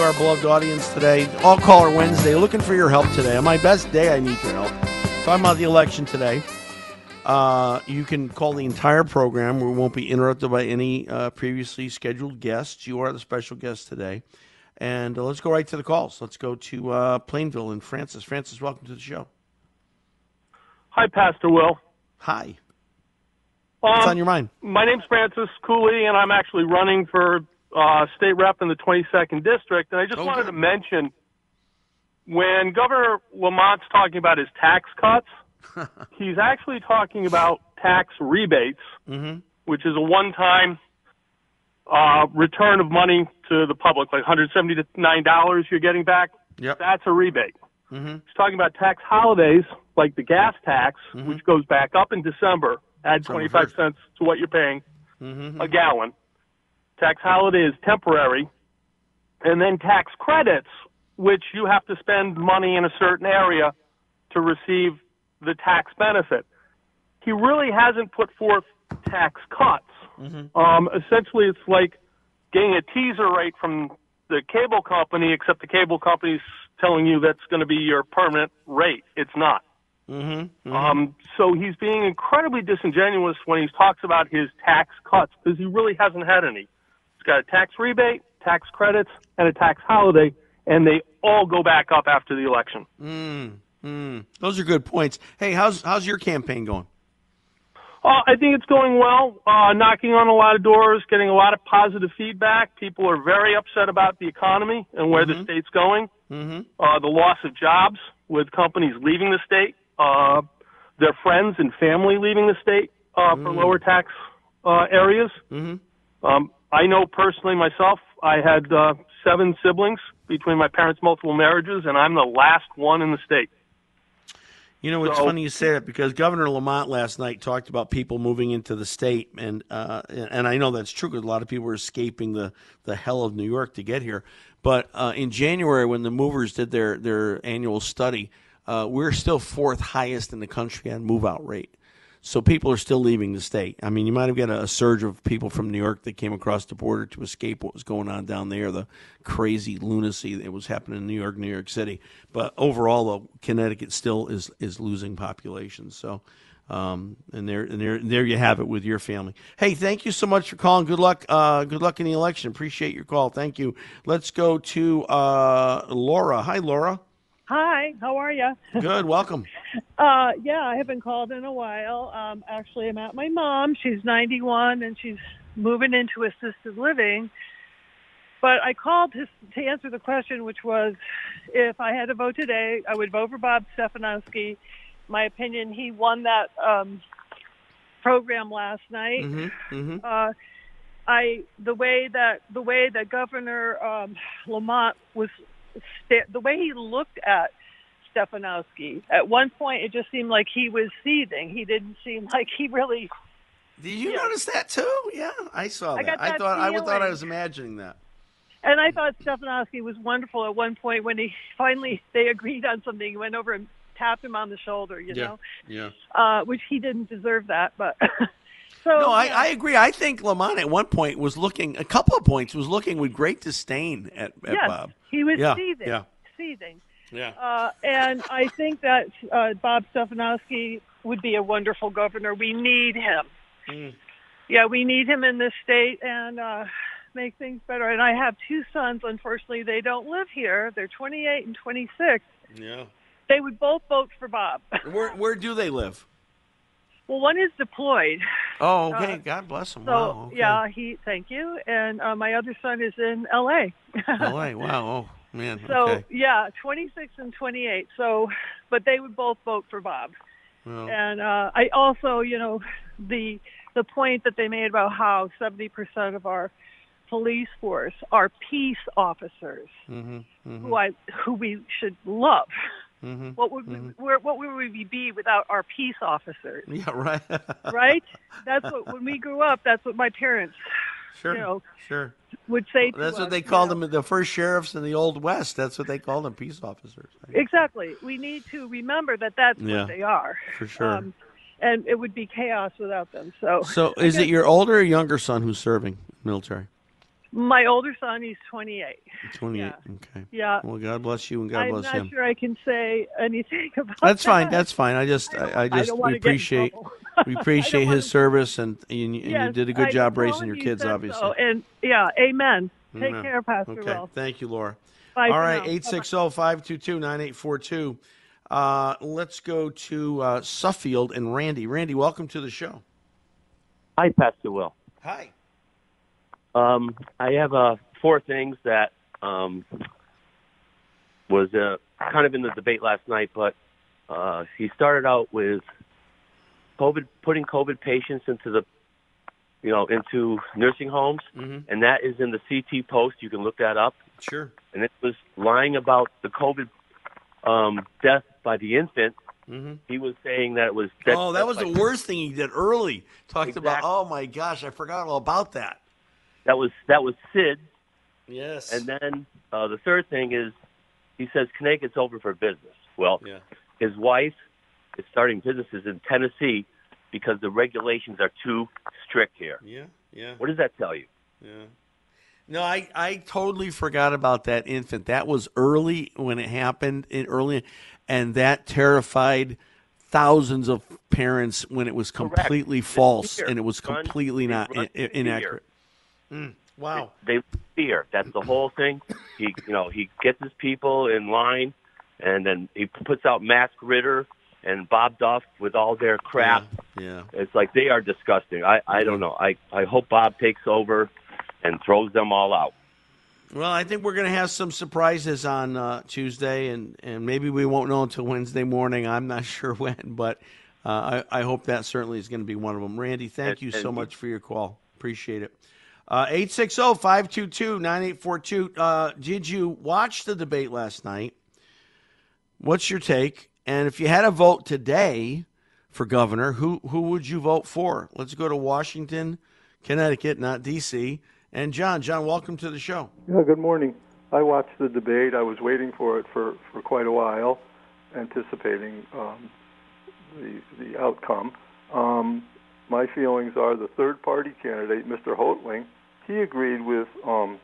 our beloved audience today. All Caller Wednesday, looking for your help today. On my best day, I need your help. Talking about the election today. Uh, you can call the entire program. We won't be interrupted by any uh, previously scheduled guests. You are the special guest today. And uh, let's go right to the calls. Let's go to uh, Plainville and Francis. Francis, welcome to the show. Hi, Pastor Will. Hi. What's Um, on your mind? My name's Francis Cooley, and I'm actually running for uh, state rep in the 22nd district. And I just wanted to mention when Governor Lamont's talking about his tax cuts, he's actually talking about tax rebates, Mm-hmm. which is a one-time uh, return of money to the public, like $179 you're getting back. Yep. That's a rebate. Mm-hmm. He's talking about tax holidays, like the gas tax, which goes back up in December. Add 25 cents to what you're paying Mm-hmm. a gallon. Tax holiday is temporary. And then tax credits, which you have to spend money in a certain area to receive the tax benefit. He really hasn't put forth tax cuts. Um, essentially, it's like getting a teaser rate from the cable company, except the cable company's telling you that's going to be your permanent rate. It's not. Mm-hmm. Um, so he's being incredibly disingenuous when he talks about his tax cuts because he really hasn't had any. Got a tax rebate, tax credits, and a tax holiday, and they all go back up after the election. Mm, mm. Those are good points. Hey, how's how's your campaign going? Uh, I think it's going well. Uh, knocking on a lot of doors, getting a lot of positive feedback. People are very upset about the economy and where the state's going. Mm-hmm. Uh, the loss of jobs with companies leaving the state, uh, their friends and family leaving the state uh, for lower tax uh, areas. Mm-hmm. Um, I know personally myself, I had uh, seven siblings between my parents' multiple marriages, and I'm the last one in the state. You know, it's So- funny you say that because Governor Lamont last night talked about people moving into the state, and uh, and I know that's true because a lot of people are escaping the, the hell of New York to get here. But uh, in January, when the movers did their their annual study, uh, we're still fourth highest in the country on move out rate. So people are still leaving the state. I mean, you might have got a, a surge of people from New York that came across the border to escape what was going on down there, the crazy lunacy that was happening in New York, New York City. But overall, though, Connecticut still is is losing population. So, um, and there and there there you have it with your family. Hey, thank you so much for calling. Good luck. Uh, good luck in the election. Appreciate your call. Thank you. Let's go to uh, Laura. Hi, Laura. Hi, how are you? Good. Welcome. Uh, yeah, I haven't called in a while. Um, actually, I'm at my mom. She's 91 and she's moving into assisted living. But I called to, to answer the question, which was if I had to vote today, I would vote for Bob Stefanowski. My opinion, he won that um, program last night. Mm-hmm. Mm-hmm. Uh, I the way that the way that Governor um, Lamont was the way he looked at Stefanowski. At one point, it just seemed like he was seething. He didn't seem like he really. Did you notice that too? Yeah, I saw I that. I that thought I thought I was imagining that. And I thought Stefanowski was wonderful at one point when he finally they agreed on something. He went over and tapped him on the shoulder, you yeah, know, yeah. uh, which he didn't deserve that, but. So, No, I, yeah. I agree. I think Lamont at one point was looking, a couple of points, was looking with great disdain at, at yes, Bob. he was Yeah, seething, yeah. seething. Yeah. Uh, and I think that uh, Bob Stefanowski would be a wonderful governor. We need him. Mm. Yeah, we need him in this state and uh, make things better. And I have two sons. Unfortunately, they don't live here. They're 28 and 26. Yeah. They would both vote for Bob. Where where do they live? Well, one is deployed. Oh, okay. Uh, God bless him. So wow. Okay. yeah, he. Thank you. And uh, my other son is in L.A. LA. Wow. Oh man. So okay. yeah, 26 and 28. So, but they would both vote for Bob. Well, And uh, I also, you know, the the point that they made about how 70% of our police force are peace officers mhm, mhm, who I who we should love. Mhm, What would mhm. we, where, what would we be without our peace officers? Yeah. Right. Right? That's what when we grew up. That's what my parents, Sure. you know, Sure. would say. To That's us, what they called know. them, the first sheriffs in the Old West. That's what they called them, peace officers. Exactly. We need to remember that that's Yeah, what they are. for sure. Um, and it would be chaos without them. So, So, is it your older or younger son who's serving military? My older son? He's 28. 28. Yeah. Okay. Yeah. Well, God bless you and God I'm bless not sure I can say anything about That's that. fine. That's fine. I just, I, I just, don't we wanna get in appreciate, we appreciate his service, and, and, you, and you did a good I job raising your you kids, obviously. so. And yeah, amen. Take Amen. care, Pastor Okay. Will. Thank you, Laura. Bye All for right, now. 860 522 9842. Uh, Let's go to uh, Suffield and Randy. Randy, welcome to the show. Hi, Pastor Will. Hi. Um, I have uh, four things that um, was uh, kind of in the debate last night, but uh, he started out with COVID, putting COVID patients into the, you know, into nursing homes, Mm-hmm. and that is in the CT post. You can look that up. Sure. And it was lying about the COVID um, death by the infant. Mm-hmm. He was saying that it was. Oh, that was the worst thing he did early. Talked about, oh my gosh, I forgot all about that. That was that was Sid. Yes. And then uh, the third thing is he says Connecticut's over for business. Well, Yeah. his wife is starting businesses in Tennessee because the regulations are too strict here. Yeah, yeah. What does that tell you? Yeah. No, I, I totally forgot about that infant. That was early when it happened, in early, and that terrified thousands of parents when it was Correct. completely false and it was completely not in inaccurate. Mm, wow. They fear. That's the whole thing. He, you know, he gets his people in line, and then he puts out Matt Ritter and Bob Duff with all their crap. Yeah. It's like they are disgusting. I, I don't know. I, I hope Bob takes over and throws them all out. Well, I think we're going to have some surprises on uh, Tuesday, and, and maybe we won't know until Wednesday morning. I'm not sure when, but uh, I, I hope that certainly is going to be one of them. Randy, thank And- you so and- much for your call. Appreciate it. Uh, 860 522 9842. Uh, Did you watch the debate last night? What's your take? And if you had a vote today for governor, who, who would you vote for? Let's go to Washington, Connecticut, not D.C. And John, John, welcome to the show. Yeah, good morning. I watched the debate. I was waiting for it for, for quite a while, anticipating um, the the outcome. Um, my feelings are the third party candidate, Mr. Hotaling, he agreed with um,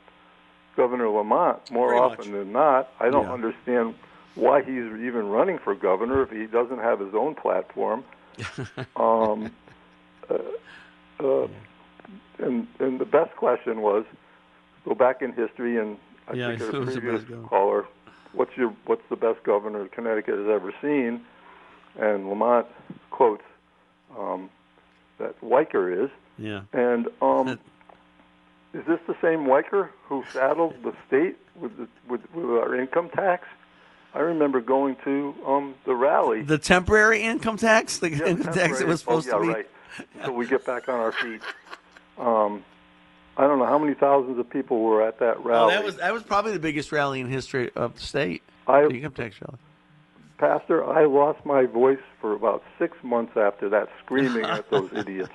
Governor Lamont more Very often than not. I don't Yeah. understand why he's even running for governor if he doesn't have his own platform. um, uh, uh, and and the best question was go back in history and I Yeah, think who a the previous best caller, what's your what's the best governor Connecticut has ever seen? And Lamont quotes um, that Weicker is, Yeah. and um, is this the same Weicker who saddled the state with the, with, with our income tax? I remember going to um, the rally. The temporary income tax, the Yeah, income tax that was supposed oh, to be. right. Until we get back on our feet. Um, I don't know how many thousands of people were at that Oh, rally. that was that was probably the biggest rally in history of the state. I- the income tax rally. Pastor, I lost my voice for about six months after that, screaming at those idiots.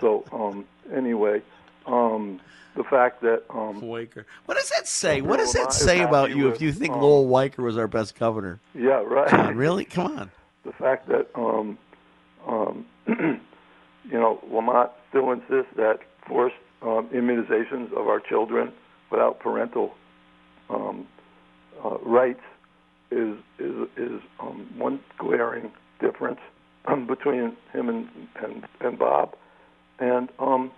So, um, anyway, um, the fact that um, Weicker. What does that say? What does that say about you if you think um, Lowell Weicker was our best governor? Yeah, right. On, really? Come on. the fact that um, um, you know Lamont still insists that forced um, immunizations of our children without parental um, uh, rights is is is um, one glaring difference um, between him and and, and Bob, and um,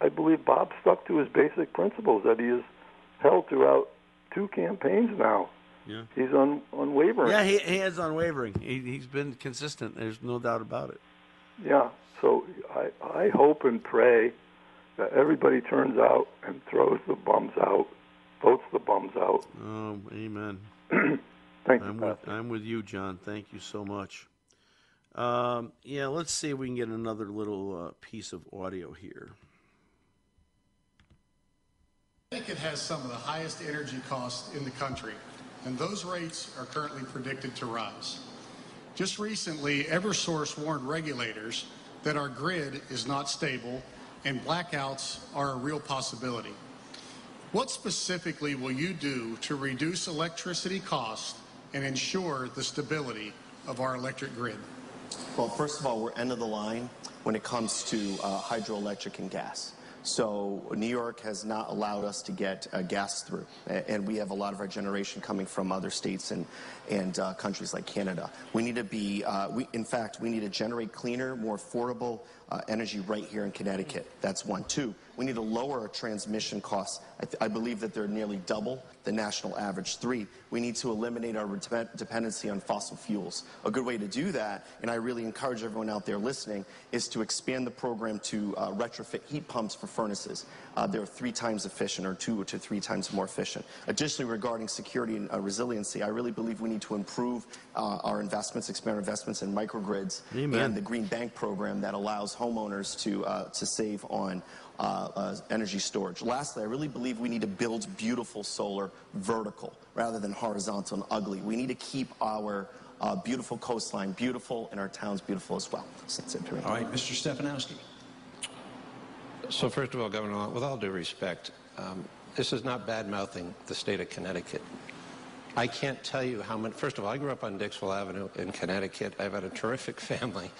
I believe Bob stuck to his basic principles that he has held throughout two campaigns now. Yeah. He's un, unwavering. Yeah, he, he is unwavering. He, he's been consistent. There's no doubt about it. Yeah. So I I hope and pray that everybody turns out and throws the bums out, votes the bums out. Oh, amen. Thank I'm you, with, I'm with you, John. Thank you so much. Um, yeah, let's see if we can get another little uh, piece of audio here. Connecticut has some of the highest energy costs in the country, and those rates are currently predicted to rise. Just recently, Eversource warned regulators that our grid is not stable and blackouts are a real possibility. What specifically will you do to reduce electricity costs and ensure the stability of our electric grid? Well, first of all, we're end of the line when it comes to uh, hydroelectric and gas. So New York has not allowed us to get uh, gas through, and we have a lot of our generation coming from other states and and uh, countries like Canada. We need to be, uh, we, in fact, we need to generate cleaner, more affordable uh, energy right here in Connecticut. That's one. Two, we need to lower our transmission costs. I, th- I believe that they're nearly double the national average. Three, we need to eliminate our dep- dependency on fossil fuels. A good way to do that, and I really encourage everyone out there listening, is to expand the program to uh, retrofit heat pumps for furnaces. Uh, they're three times efficient, or two to three times more efficient. Additionally, regarding security and uh, resiliency, I really believe we need to improve uh, our investments, expand our investments in microgrids Amen. and the Green Bank program that allows homeowners to uh, to save on energy storage. Lastly, I really believe we need to build beautiful solar vertical rather than horizontal and ugly. We need to keep our uh, beautiful coastline beautiful and our towns beautiful as well. So that's it for me. All right, Mr. Stefanowski. So first of all, Governor, with all due respect, um, this is not bad mouthing the state of Connecticut. I can't tell you how many. First of all, I grew up on Dixwell Avenue in Connecticut. I've had a terrific family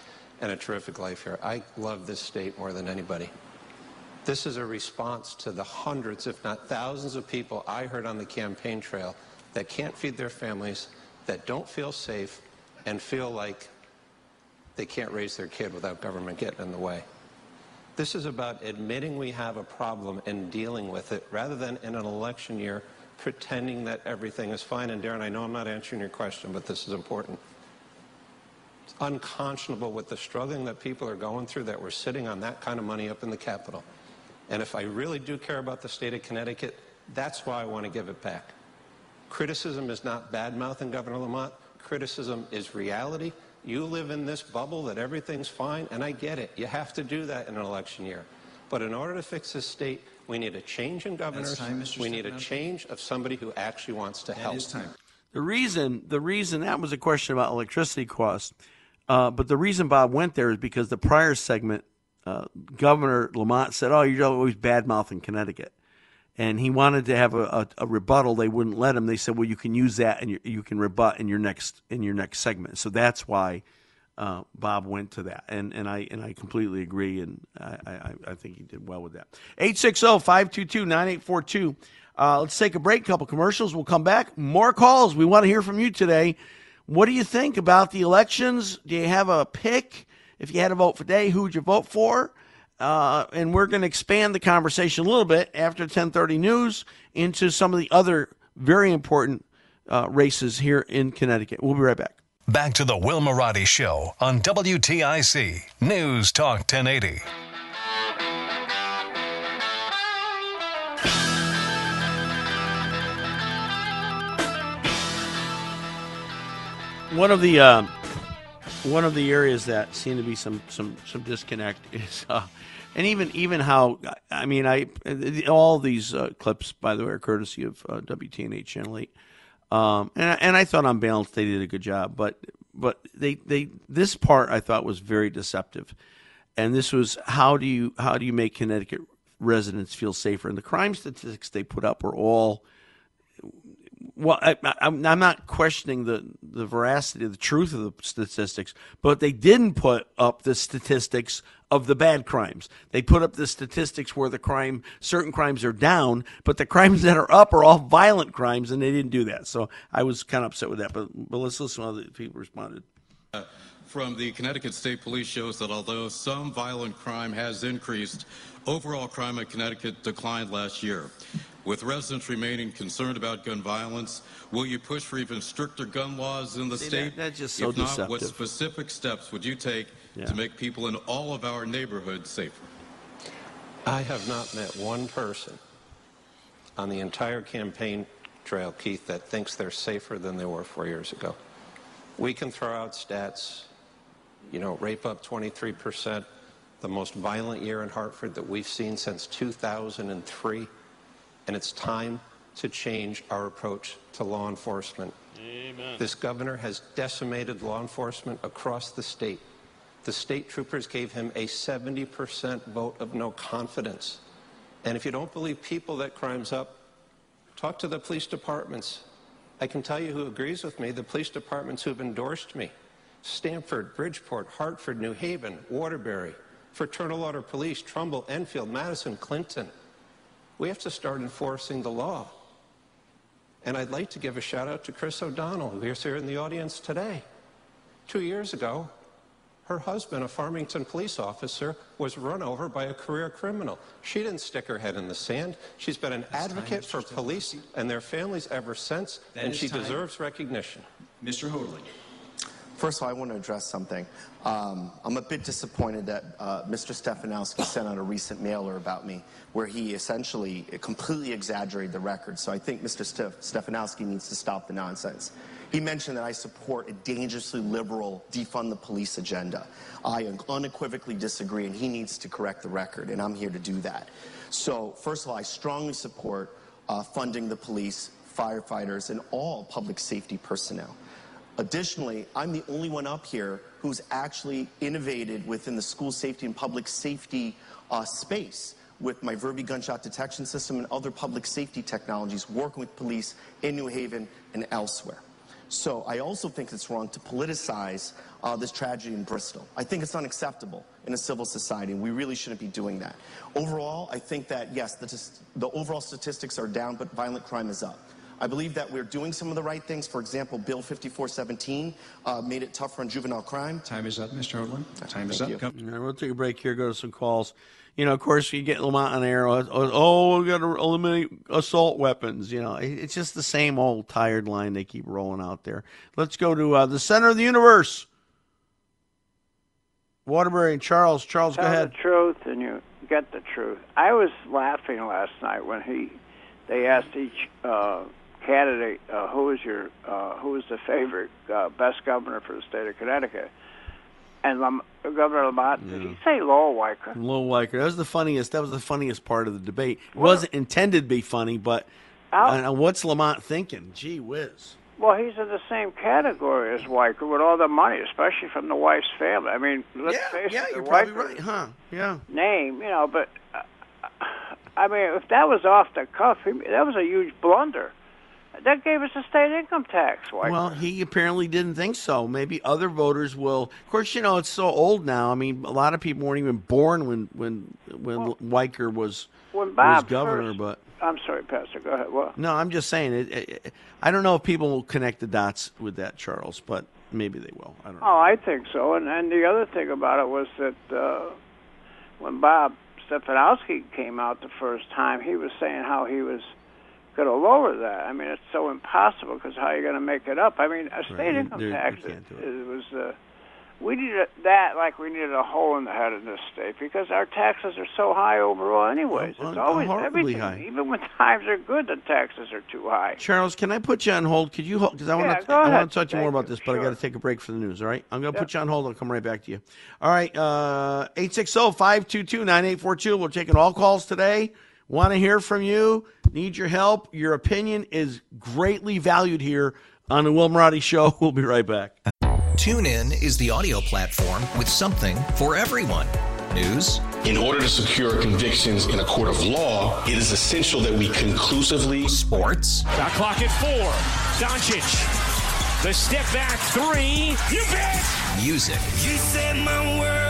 and a terrific life here. I love this state more than anybody. This is a response to the hundreds, if not thousands, of people I heard on the campaign trail that can't feed their families, that don't feel safe, and feel like they can't raise their kid without government getting in the way. This is about admitting we have a problem and dealing with it rather than in an election year pretending that everything is fine. And Darren, I know I'm not answering your question, but this is important. It's unconscionable with the struggling that people are going through that we're sitting on that kind of money up in the Capitol. And if I really do care about the state of Connecticut, that's why I want to give it back. Criticism is not bad mouthing Governor Lamont. Criticism is reality. You live in this bubble that everything's fine, and I get it. You have to do that in an election year. But in order to fix this state, we need a change in governors. time, Mr. We need a change of somebody who actually wants to help. is time. The reason, the reason that was a question about electricity costs, uh, but the reason Bob went there is because the prior segment, uh, Governor Lamont said, "Oh, you're always bad mouthing Connecticut," and he wanted to have a, a, a rebuttal. They wouldn't let him. They said, "Well, you can use that and you, you can rebut in your next in your next segment." So that's why uh, Bob went to that, and and I and I completely agree, and I, I, I think he did well with that. 860-522-9842. Uh, let's take a break, couple commercials. We'll come back. More calls. We want to hear from you today. What do you think about the elections? Do you have a pick? If you had a vote for today, who would you vote for? Uh, and we're going to expand the conversation a little bit after 1030 news into some of the other very important uh, races here in Connecticut. We'll be right back. Back to the Will Marotti Show on WTIC News Talk 1080. One of the uh, one of the areas that seem to be some some some disconnect is, uh, and even even how I mean I all these uh, clips by the way are courtesy of uh, WTNH Channel Eight, um, and and I thought on balance they did a good job, but but they they this part I thought was very deceptive, and this was how do you how do you make Connecticut residents feel safer. And the crime statistics they put up were all well, I, am not questioning the, the veracity, of the truth of the statistics, but they didn't put up the statistics of the bad crimes. They put up the statistics where the crime, certain crimes are down, but the crimes that are up are all violent crimes, and they didn't do that. So I was kind of upset with that. But, but let's listen to how the people responded. Uh, from the Connecticut State Police shows that although some violent crime has increased, overall crime in Connecticut declined last year. With residents remaining concerned about gun violence, will you push for even stricter gun laws in the See, state? that- that's just so if not, deceptive. what specific steps would you take Yeah. to make people in all of our neighborhoods safer? I have not met one person on the entire campaign trail, Keith, that thinks they're safer than they were four years ago. We can throw out stats, you know, rape up 23%, the most violent year in Hartford that we've seen since 2003, and it's time to change our approach to law enforcement. Amen. This governor has decimated law enforcement across the state. The state troopers gave him a 70% vote of no confidence. And if you don't believe people that crime's up, talk to the police departments. I can tell you who agrees with me, the police departments who've endorsed me. Stamford, Bridgeport, Hartford, New Haven, Waterbury, Fraternal Order Police, Trumbull, Enfield, Madison, Clinton. We have to start enforcing the law. And I'd like to give a shout out to Chris O'Donnell, who is here in the audience today. Two years ago, her husband, a Farmington police officer, was run over by a career criminal. She didn't stick her head in the sand. She's been an advocate for police and their families ever since, That and she time. deserves recognition. Mr. Hotaling. First of all, I want to address something. Um, I'm a bit disappointed that uh, Mr. Stefanowski sent out a recent mailer about me where he essentially completely exaggerated the record. So I think Mr. Stef- Stefanowski needs to stop the nonsense. He mentioned that I support a dangerously liberal defund the police agenda. I unequivocally disagree, and he needs to correct the record, and I'm here to do that. So, first of all, I strongly support uh, funding the police, firefighters, and all public safety personnel. Additionally, I'm the only one up here who's actually innovated within the school safety and public safety uh, space with my Verbi gunshot detection system and other public safety technologies, working with police in New Haven and elsewhere. So I also think it's wrong to politicize uh, this tragedy in Bristol. I think it's unacceptable in a civil society, and we really shouldn't be doing that. Overall, I think that, yes, the, the overall statistics are down, but violent crime is up. I believe that we're doing some of the right things. For example, Bill 5417 uh, made it tougher on juvenile crime. Time is up, Mr. Odlin. Time is Thank up. you. Come- All right, we'll take a break here, go to some calls. You know, of course, you get Lamont on air. Oh, oh we got to eliminate assault weapons. You know, it's just the same old tired line they keep rolling out there. Let's go to uh, the center of the universe. Waterbury and Charles. Charles, Tell go ahead. the truth, and you get the truth. I was laughing last night when he, they asked each uh, candidate uh, who was your, uh, who was the favorite uh, best governor for the state of Connecticut, and Lam- Governor Lamont. Did he say Lowell Weicker? Lowell Weicker. That was the funniest. That was the funniest part of the debate. It wasn't intended to be funny, but uh, what's Lamont thinking? Gee whiz. Well, he's in the same category as Weicker with all the money, especially from the wife's family. I mean, let's face yeah, it, you're the probably Weicker right, huh? Yeah. name, you know, but uh, I mean, if that was off the cuff, he, that was a huge blunder. That gave us a state income tax. Weicker. Well, he apparently didn't think so. Maybe other voters will. Of course, you know it's so old now. I mean, a lot of people weren't even born when when when Weicker was when was governor. first, But I'm sorry, Pastor. Go ahead. Well, no, I'm just saying it, it. I don't know if people will connect the dots with that, Charles, but maybe they will. I don't know. Oh, I think so. And and the other thing about it was that uh, when Bob Stefanowski came out the first time, he was saying how he was going to lower that. I mean, it's so impossible because how are you going to make it up? I mean, a state Right, income there- you tax is, was. Uh, we needed that like we needed a hole in the head in this state because our taxes are so high overall. Anyways, it's always horribly everything. high. Even when times are good, the taxes are too high. Charles, can I put you on hold? Could you hold? Because I want Yeah, to. I want to talk to you more about this, but I got to take a break for the news. All right, I'm going to Yeah. put you on hold. I'll come right back to you. All right, uh, eight six zero five two two nine eight four two. We're taking all calls today. Want to hear from you? Need your help? Your opinion is greatly valued here on the Will Marotti Show. We'll be right back. TuneIn is the audio platform with something for everyone. News, In order to secure convictions in a court of law, it is essential that we conclusively. Sports. Shot clock at four. Doncic. The step back three. You bet. Music. You set my world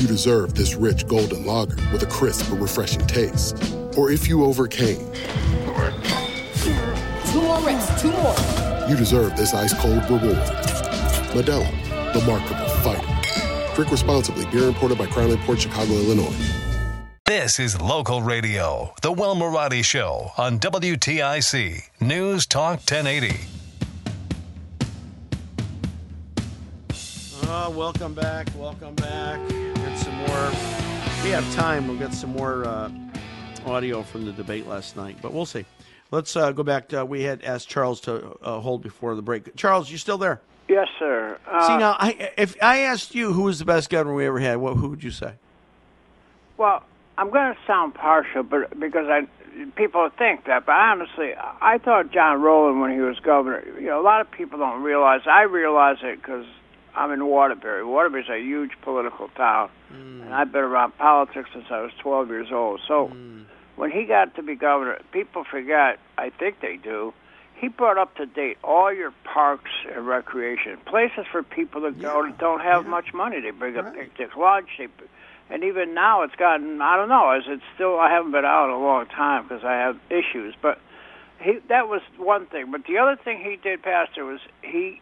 you deserve this rich golden lager with a crisp but refreshing taste. Or if you overcame, two more reps, two more. You deserve this ice cold reward. Modelo, the Markable Fighter. Drink responsibly. Beer imported by Crown Port Chicago, Illinois. This is local radio, the Will Marotti Show on WTIC News Talk 1080. Uh, welcome back. Welcome back. More. We have time. We'll get some more uh, audio from the debate last night, but we'll see. Let's uh, go back. To, we had asked Charles to uh, hold before the break. Charles, you still there? Yes, sir. Uh, see now, I, if I asked you who was the best governor we ever had, what who would you say? Well, I'm going to sound partial, but because I people think that, but honestly, I thought John Rowland when he was governor. You know, a lot of people don't realize. I realize it because I'm in Waterbury. Waterbury's a huge political town, mm. and I've been around politics since I was 12 years old. So mm. when he got to be governor, people forget. I think they do. He brought up to date all your parks and recreation places for people to go yeah. that don't have yeah. much money. They bring right. a picnic lunch. They and even now it's gotten I don't know is it still I haven't been out in a long time because I have issues but he that was one thing but the other thing he did pastor was he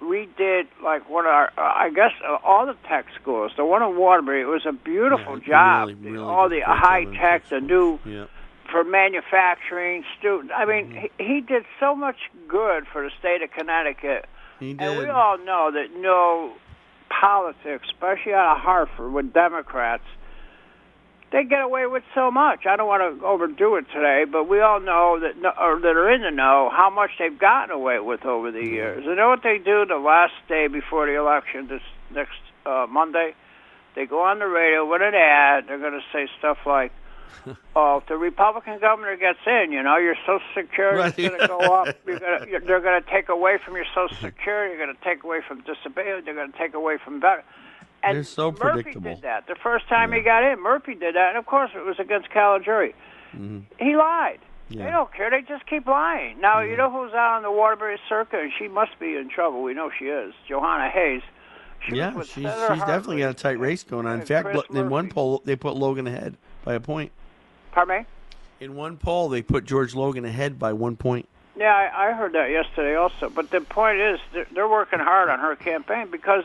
redid like one of our uh, I guess uh, all the tech schools the one in Waterbury it was a beautiful yeah, job really, really all the high tech the new yeah. for manufacturing students I mean mm-hmm. he, he did so much good for the state of Connecticut he did. and we all know that no politics, especially out of Hartford with Democrats, they get away with so much. I don't want to overdo it today, but we all know that, or that are in the know, how much they've gotten away with over the years. You know what they do the last day before the election, this next uh, Monday? They go on the radio with an ad. They're going to say stuff like, oh, if the Republican governor gets in, you know, your Social Security Right. is going to go up. You're gonna, you're, they're going to take away from your Social Security. You're going to take away from disability. They're going to take away from better. And They're so Murphy predictable. did that. The first time he got in, Murphy did that, and of course it was against Caligiuri. Mhm. He lied. They don't care. They just keep lying. Now you know who's out on the Waterbury circuit, and she must be in trouble. We know she is. Jahana Hayes. She yeah, she's, she's definitely got a tight race going on. In fact, Chris in one poll, they put Logan ahead by a point. Pardon me? In one poll, they put George Logan ahead by one point. Yeah, I, I heard that yesterday also. But the point is, they're, they're working hard on her campaign because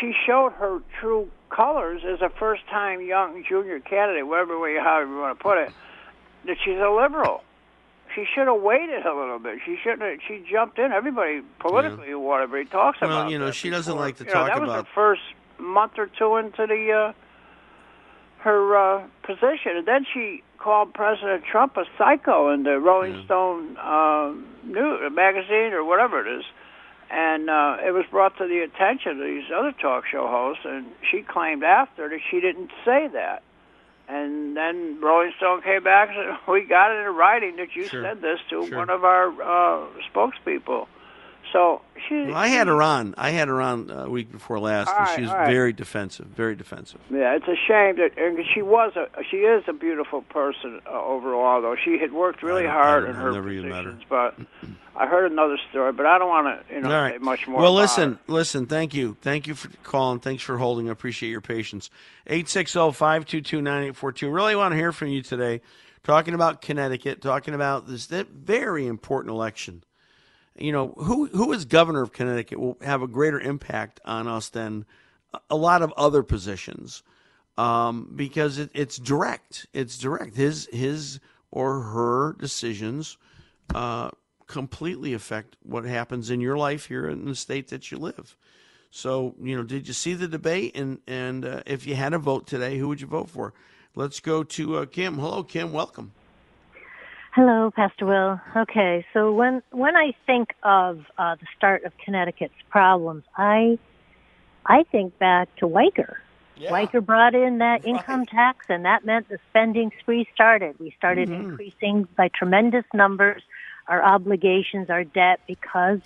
she showed her true colors as a first-time young junior candidate, whatever way, however you want to put it, that she's a liberal. She should have waited a little bit. She shouldn't. Have, she jumped in. Everybody politically whatever he talks Well, about. you know, that she doesn't like to You know, talk that was about- her first month or two into the uh, her uh, position, and then she called President Trump a psycho in the Rolling Stone um, new magazine or whatever it is. And uh, it was brought to the attention of these other talk show hosts, and she claimed after that she didn't say that. And then Rolling Stone came back and said, "We got it in writing that you Sure. said this to Sure. one of our uh, spokespeople." So she. Well, I had her on. I had her on a week before last, and right, she was all right. very defensive. Very defensive. Yeah, it's a shame that and she was a she is a beautiful person uh, overall. Though she had worked really hard in her never even met her. positions, but I heard another story. But I don't want to you know All right. say much more. Well, listen, it. listen. Thank you, thank you for calling. Thanks for holding. I appreciate your patience. 860-522-9842. Really want to hear from you today. talking about Connecticut, talking about this very important election. You know, who who is governor of Connecticut will have a greater impact on us than a- lot of other positions um, because it, it's direct. It's direct. His his or her decisions uh, completely affect what happens in your life here in the state that you live. So, you know, did you see the debate? And and uh, if you had a vote today, who would you vote for? Let's go to uh, Kim. Hello, Kim. Welcome. Hello, Pastor Will. Okay, so when when I think of uh, the start of Connecticut's problems, I I think back to Weicker. Weicker brought in that income tax, and that meant the spending spree started. We started Mhm. increasing by tremendous numbers our obligations, our debt, because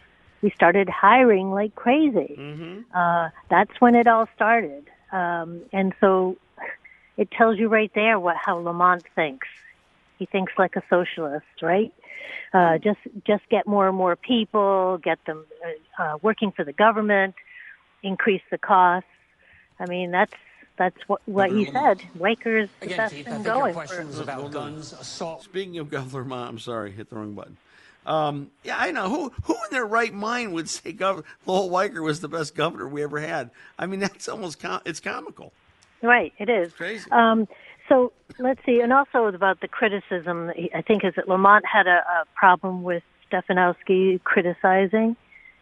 we started hiring like crazy. Uh, that's when it all started, um, and so it tells you right there what how Lamont thinks. He thinks like a socialist, right? Uh, just just get more and more people, get them uh, uh, working for the government, increase the costs. I mean, that's that's what what he said. Weicker's the best thing going. for- Hold on. Speaking of Governor Lamont, I'm sorry, hit the wrong button. Um, yeah, I know. Who who in their right mind would say Governor Lowell Weicker was the best governor we ever had? I mean, that's almost com- it's comical. Right, it is. Crazy. Um, so let's see, and also about the criticism. I think is that Lamont had a, a problem with Stefanowski criticizing.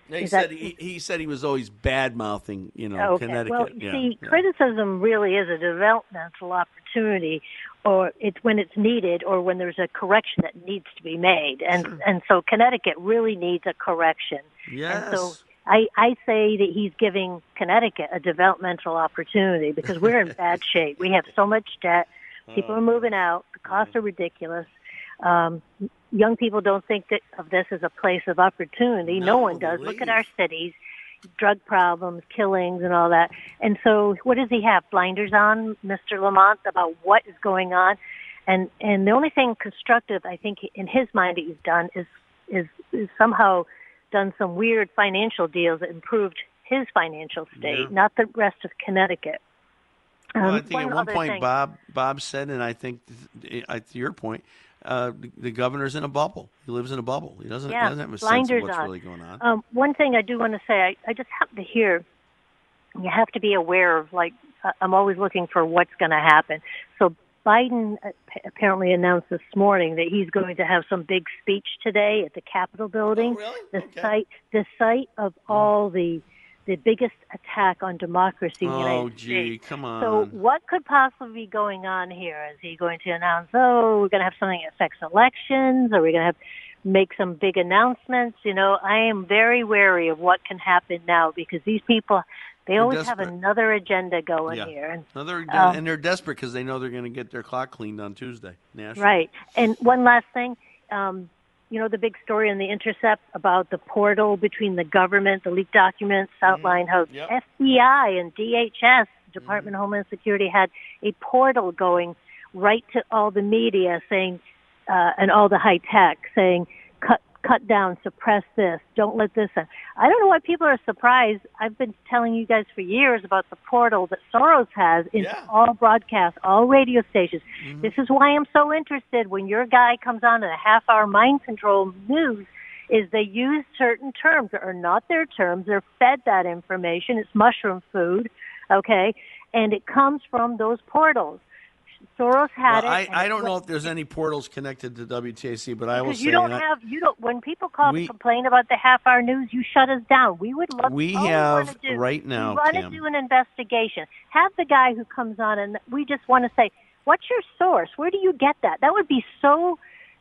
He Is that- said he, he said he was always bad mouthing, you know, Okay. Connecticut. Well, yeah, see, yeah. criticism really is a developmental opportunity, or it's when it's needed, or when there's a correction that needs to be made, and and so Connecticut really needs a correction. Yes. And so I I say that he's giving Connecticut a developmental opportunity because we're in bad shape. We have so much debt. People Oh. are moving out. The costs are ridiculous. Um, young people don't think that of this as a place of opportunity. No, No, one does. Look at our cities, drug problems, killings, and all that. And so, what does he have? Blinders on, Mr. Lamont, about what is going on. And and the only thing constructive I think in his mind that he's done is is, is somehow done some weird financial deals that improved his financial state, Yeah. not the rest of Connecticut. Well, I Um, think at one point thing- Bob Bob said, and I think th- uh, to your point, uh, the, the governor's in a bubble. He lives in a bubble. He doesn't, yeah, doesn't have a sense of what's on. really going on. Um, one thing I do want to say, I, I just happen to hear you have to be aware of, like, uh, I'm always looking for what's going to happen. So Biden uh, apparently announced this morning that he's going to have some big speech today at the Capitol building. The site, the site of all the the biggest attack on democracy in the oh, United gee, States. come on. So, what could possibly be going on here? Is he going to announce, "Oh, we're going to have something that affects elections"? Are we going to have make some big announcements? You know, I am very wary of what can happen now because these people they always have another agenda going yeah. here. And No, they're, um, and they're desperate because they know they're going to get their clock cleaned on Tuesday. Right. And one last thing, um, you know, the big story in the Intercept about the portal between the government, the leaked documents outline how FBI and DHS, Department of Homeland Security, had a portal going right to all the media saying, uh, and all the high tech saying, cut down, suppress this, don't let this in. I don't know why people are surprised. I've been telling you guys for years about the portal that Soros has in all broadcasts, all radio stations. Mm-hmm. This is why I'm so interested when your guy comes on in a half hour mind control news is they use certain terms that are not their terms. They're fed that information. It's mushroom food, okay? And it comes from those portals. Soros had Well, I, it. and I don't know if there's any portals connected to WTIC, but I will say you don't have you don't when people call We- to complain about the half hour news you shut us down. We would love We we have wanna do, right now, we want to do an investigation. Have the guy who comes on and we just want to say what's your source? Where do you get that? That would be so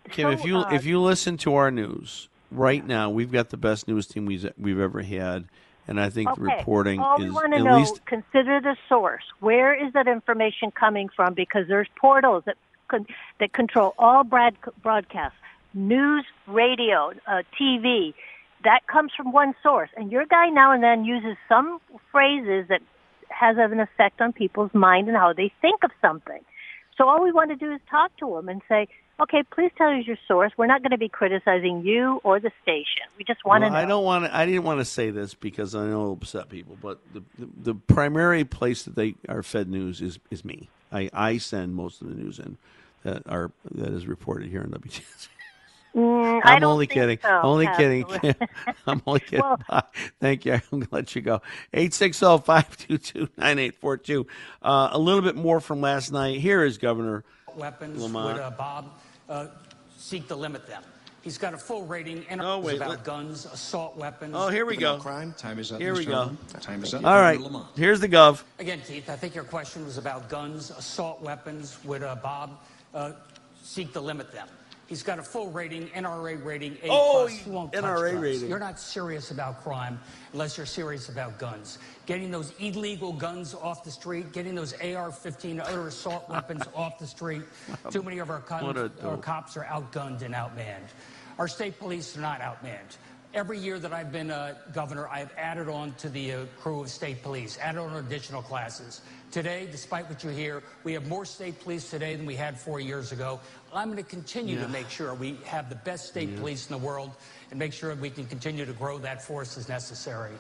Kim, if you uh, if you listen to our news right now, we've got the best news team we've we've ever had, and I think the reporting all we is want to at know least consider the source. Where is that information coming from? Because there's portals that con- that control all broad- broadcasts news radio uh, tv that comes from one source. And your guy now and then uses some phrases that has an effect on people's mind and how they think of something. So all we want to do is talk to them and say okay please tell us your source we're not going to be criticizing you or the station we just want Well, to know I don't want to. I didn't want to say this because I know it'll upset people, but the, the the primary place that they are fed news is is me. I I send most of the news in. that are that is reported here on WTS. Mm, I I'm don't only think kidding. so, only Pat. kidding. I'm only kidding. Well- Bye. Thank you. I'm going to let you go. 860-522-9842. Uh, a little bit more from last night. Here is Governor weapons Lamont. would uh, Bob uh, seek to limit them. He's got a full rating and Oh, wait, about let- guns, assault weapons. Oh, here we go. Crime. Time is up. Here we go. Time is up. All right. Here's the gov. Again, Keith, I think your question was about guns, assault weapons. Would uh, Bob uh, seek to limit them? He's got a full rating, NRA rating, A Oh, plus. He won't touch NRA guns. rating. You're not serious about crime unless you're serious about guns. Getting those illegal guns off the street, getting those AR-15 other assault weapons off the street. Too many of our, our cops are outgunned and outmanned. Our state police are not outmanned. Every year that I've been uh, governor, I've added on to the uh, crew of state police, added on additional classes. Today, despite what you hear, we have more state police today than we had four years ago. I'm going to continue Yeah. to make sure we have the best state Yeah. police in the world and make sure we can continue to grow that force as necessary.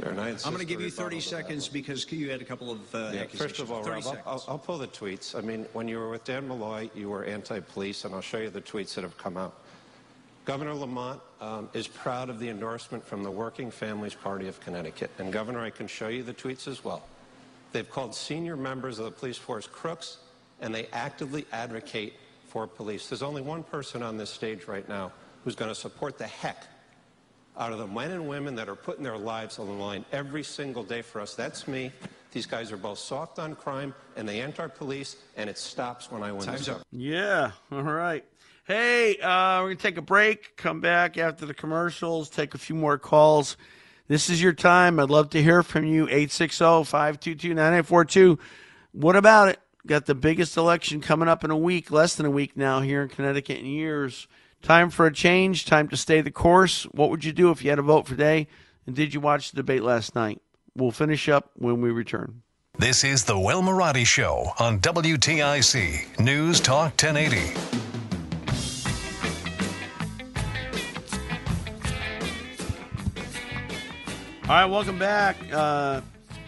Darren, I I'm going to give you 30 rebuttal to that seconds because you had a couple of uh, Yeah, accusations. first of all, 30 Rob, I'll, seconds. I'll, I'll pull the tweets. I mean, when you were with Dan Malloy, you were anti-police, and I'll show you the tweets that have come out. Governor Lamont um, is proud of the endorsement from the Working Families Party of Connecticut. And Governor, I can show you the tweets as well. They've called senior members of the police force crooks, and they actively advocate for police. There's only one person on this stage right now who's going to support the heck out of the men and women that are putting their lives on the line every single day for us. That's me. These guys are both soft on crime and they anti-police, and it stops when I win Time's up. Yeah. All right. Hey, uh, we're going to take a break, come back after the commercials, take a few more calls. This is your time. I'd love to hear from you. 860 522 9842. What about it? Got the biggest election coming up in a week, less than a week now here in Connecticut in years. Time for a change, time to stay the course. What would you do if you had a vote for today? And did you watch the debate last night? We'll finish up when we return. This is the Will Marotti Show on WTIC News Talk 1080. All right, welcome back. Uh,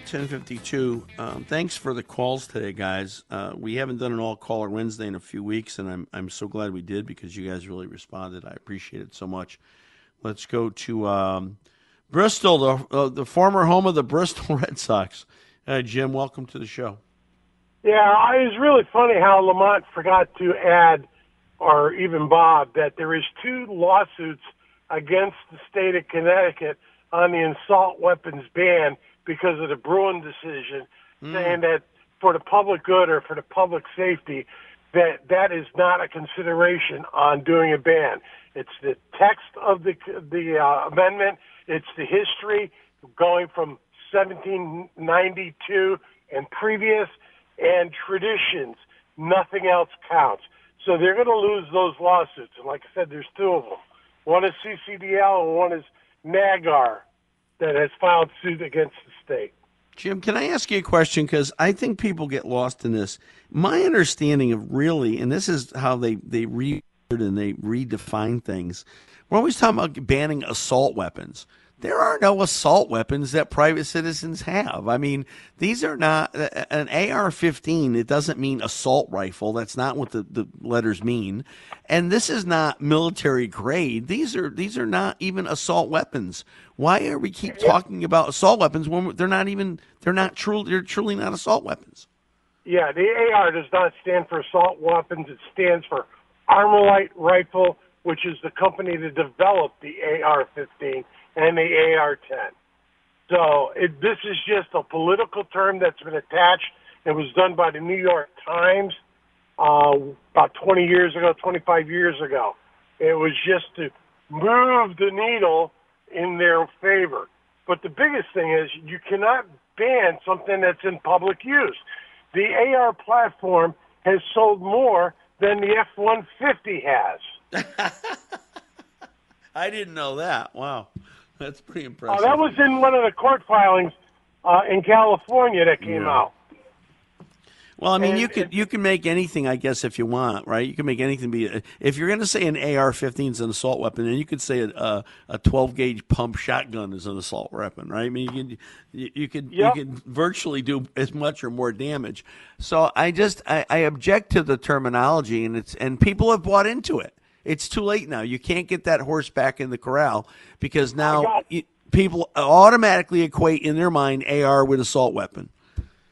1052. Um, thanks for the calls today, guys. Uh, we haven't done an all caller Wednesday in a few weeks, and I'm, I'm so glad we did because you guys really responded. I appreciate it so much. Let's go to um, Bristol, the, uh, the former home of the Bristol Red Sox. Uh, Jim, welcome to the show. Yeah, it was really funny how Lamont forgot to add, or even Bob, that there is two lawsuits against the state of Connecticut on the assault weapons ban because of the Bruen decision, saying that for the public good or for the public safety, that that is not a consideration on doing a ban. It's the text of the the uh, amendment. It's the history going from 1792 and previous, and traditions. Nothing else counts. So they're going to lose those lawsuits. And like I said, there's two of them. One is CCDL and one is NAGAR that has filed suit against the state. Jim, can I ask you a question? Because I think people get lost in this. My understanding of really, and this is how they they read and they redefine things. We're always talking about banning assault weapons. There are no assault weapons that private citizens have. I mean, these are not an AR-15. It doesn't mean assault rifle. That's not what the, the letters mean. And this is not military grade. These are these are not even assault weapons. Why are we keep talking about assault weapons when they're not even they're not truly they're truly not assault weapons? Yeah, the AR does not stand for assault weapons. It stands for Armalite Rifle, which is the company that developed the AR-15 and the AR-10. So it, this is just a political term that's been attached. It was done by the New York Times uh, about 20 years ago, 25 years ago. It was just to move the needle in their favor. But the biggest thing is you cannot ban something that's in public use. The AR platform has sold more than the F-150 has. I didn't know that. Wow, that's pretty impressive. Oh, that was in one of the court filings uh, in California that came Yeah. out. Well, I mean, And you could you can make anything, I guess, if you want, right? You can make anything be. If you're going to say an AR-15 is an assault weapon, then you could say a, a 12 gauge pump shotgun is an assault weapon, right? I mean, you can you, you could Yep. you could virtually do as much or more damage. So I just I, I object to the terminology, and it's and people have bought into it. It's too late now. You can't get that horse back in the corral because now you, people automatically equate in their mind AR with assault weapon.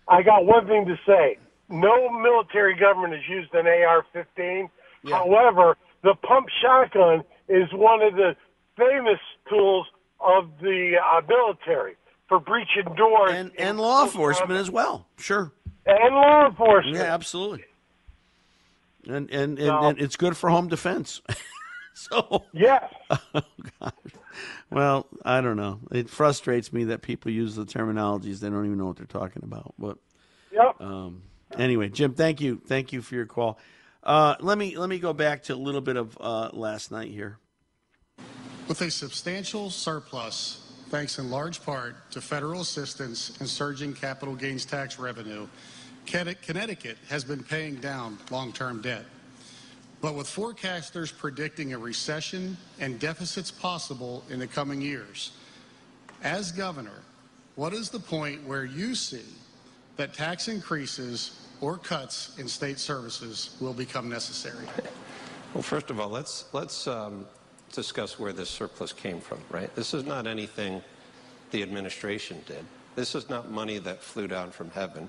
I got one thing to say. No military government has used an AR-15. However, the pump shotgun is one of the famous tools of the uh, military for breaching doors and, and law enforcement as well. Sure. and law enforcement. Yeah, absolutely. And and, and, No. and it's good for home defense. so yes. oh gosh. Well, I don't know. It frustrates me that people use the terminologies they don't even know what they're talking about. But Yep. um, anyway, Jim, thank you, thank you for your call. Uh, let me let me go back to a little bit of uh, last night here. With a substantial surplus, thanks in large part to federal assistance and surging capital gains tax revenue, Conne- Connecticut has been paying down long term debt. But with forecasters predicting a recession and deficits possible in the coming years, as governor, what is the point where you see that tax increases or cuts in state services will become necessary? Well, first of all, let's let's um, discuss where this surplus came from. Right, this is not anything the administration did. This is not money that flew down from heaven.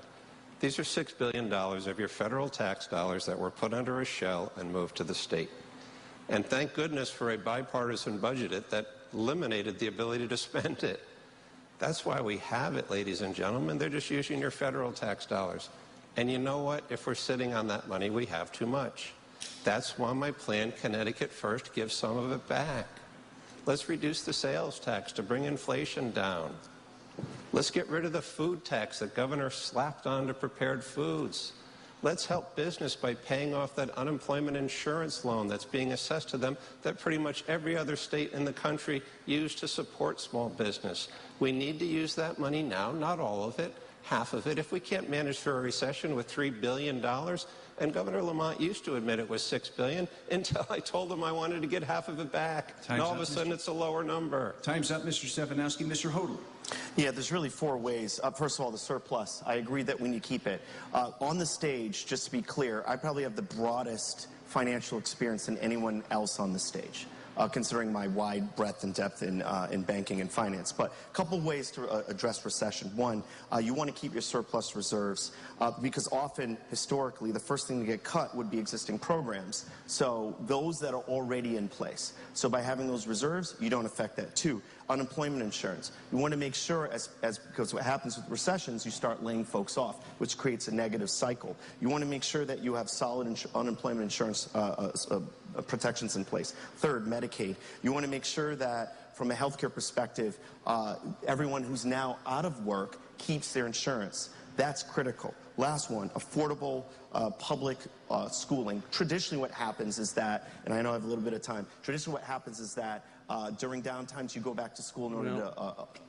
These are six billion dollars of your federal tax dollars that were put under a shell and moved to the state. And thank goodness for a bipartisan budget that eliminated the ability to spend it. That's why we have it, ladies and gentlemen. They're just using your federal tax dollars. And you know what? If we're sitting on that money, we have too much. That's why my plan, Connecticut First, gives some of it back. Let's reduce the sales tax to bring inflation down. Let's get rid of the food tax that governor slapped onto prepared foods. Let's help business by paying off that unemployment insurance loan that's being assessed to them that pretty much every other state in the country used to support small business. We need to use that money now, not all of it, half of it. If we can't manage through a recession with $3 billion, and Governor Lamont used to admit it was 6 billion until I told him I wanted to get half of it back. Time's and all of a sudden Mr. it's a lower number. Time's up, Mr. Stefanowski. Mr. Hotaling. Yeah, there's really four ways. Uh, first of all, the surplus. I agree that we need to keep it. Uh, on the stage, just to be clear, I probably have the broadest financial experience than anyone else on the stage. Uh, considering my wide breadth and depth in, uh, in banking and finance. But a couple ways to uh, address recession. One, uh, you want to keep your surplus reserves uh, because often, historically, the first thing to get cut would be existing programs. So those that are already in place. So by having those reserves, you don't affect that. Two, unemployment insurance. You want to make sure, as, as because what happens with recessions, you start laying folks off, which creates a negative cycle. You want to make sure that you have solid ins- unemployment insurance uh, uh, uh, protections in place. Third, Medicaid. You want to make sure that, from a healthcare perspective, uh, everyone who's now out of work keeps their insurance. That's critical. Last one, affordable uh, public uh, schooling. Traditionally, what happens is that, and I know I have a little bit of time. Traditionally, what happens is that uh, during downtimes you go back to school in order Well, to.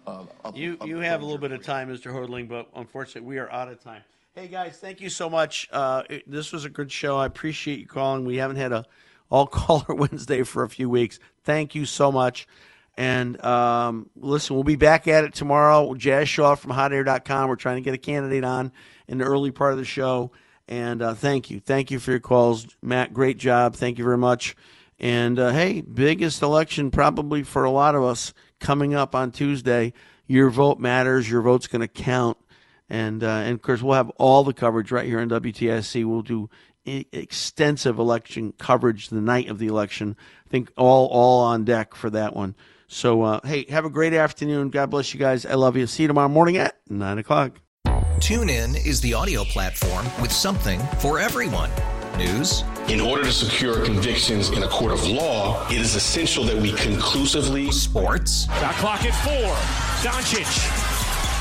Uh, uh, uh, You up- you have a little bit of time, Mr. Hotaling, but unfortunately we are out of time. Hey guys, thank you so much. Uh, it- this was a good show. I appreciate you calling. We haven't had a all caller Wednesday for a few weeks. Thank you so much. And um, listen, we'll be back at it tomorrow. Jazz Shaw from hotair.com. We're trying to get a candidate on in the early part of the show. And uh, thank you. Thank you for your calls. Matt, great job. Thank you very much. And uh, hey, biggest election probably for a lot of us coming up on Tuesday. Your vote matters. Your vote's going to count. And uh, and of course, we'll have all the coverage right here on WTIC. We'll do extensive election coverage the night of the election. I think all all on deck for that one. So uh, hey, have a great afternoon. God bless you guys. I love you. See you tomorrow morning at nine o'clock. Tune in is the audio platform with something for everyone. News. In order to secure convictions in a court of law, it is essential that we conclusively. Sports. Shot clock at four. Doncic.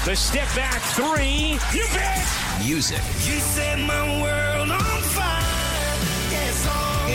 The step back three. You bet. Music. You set my world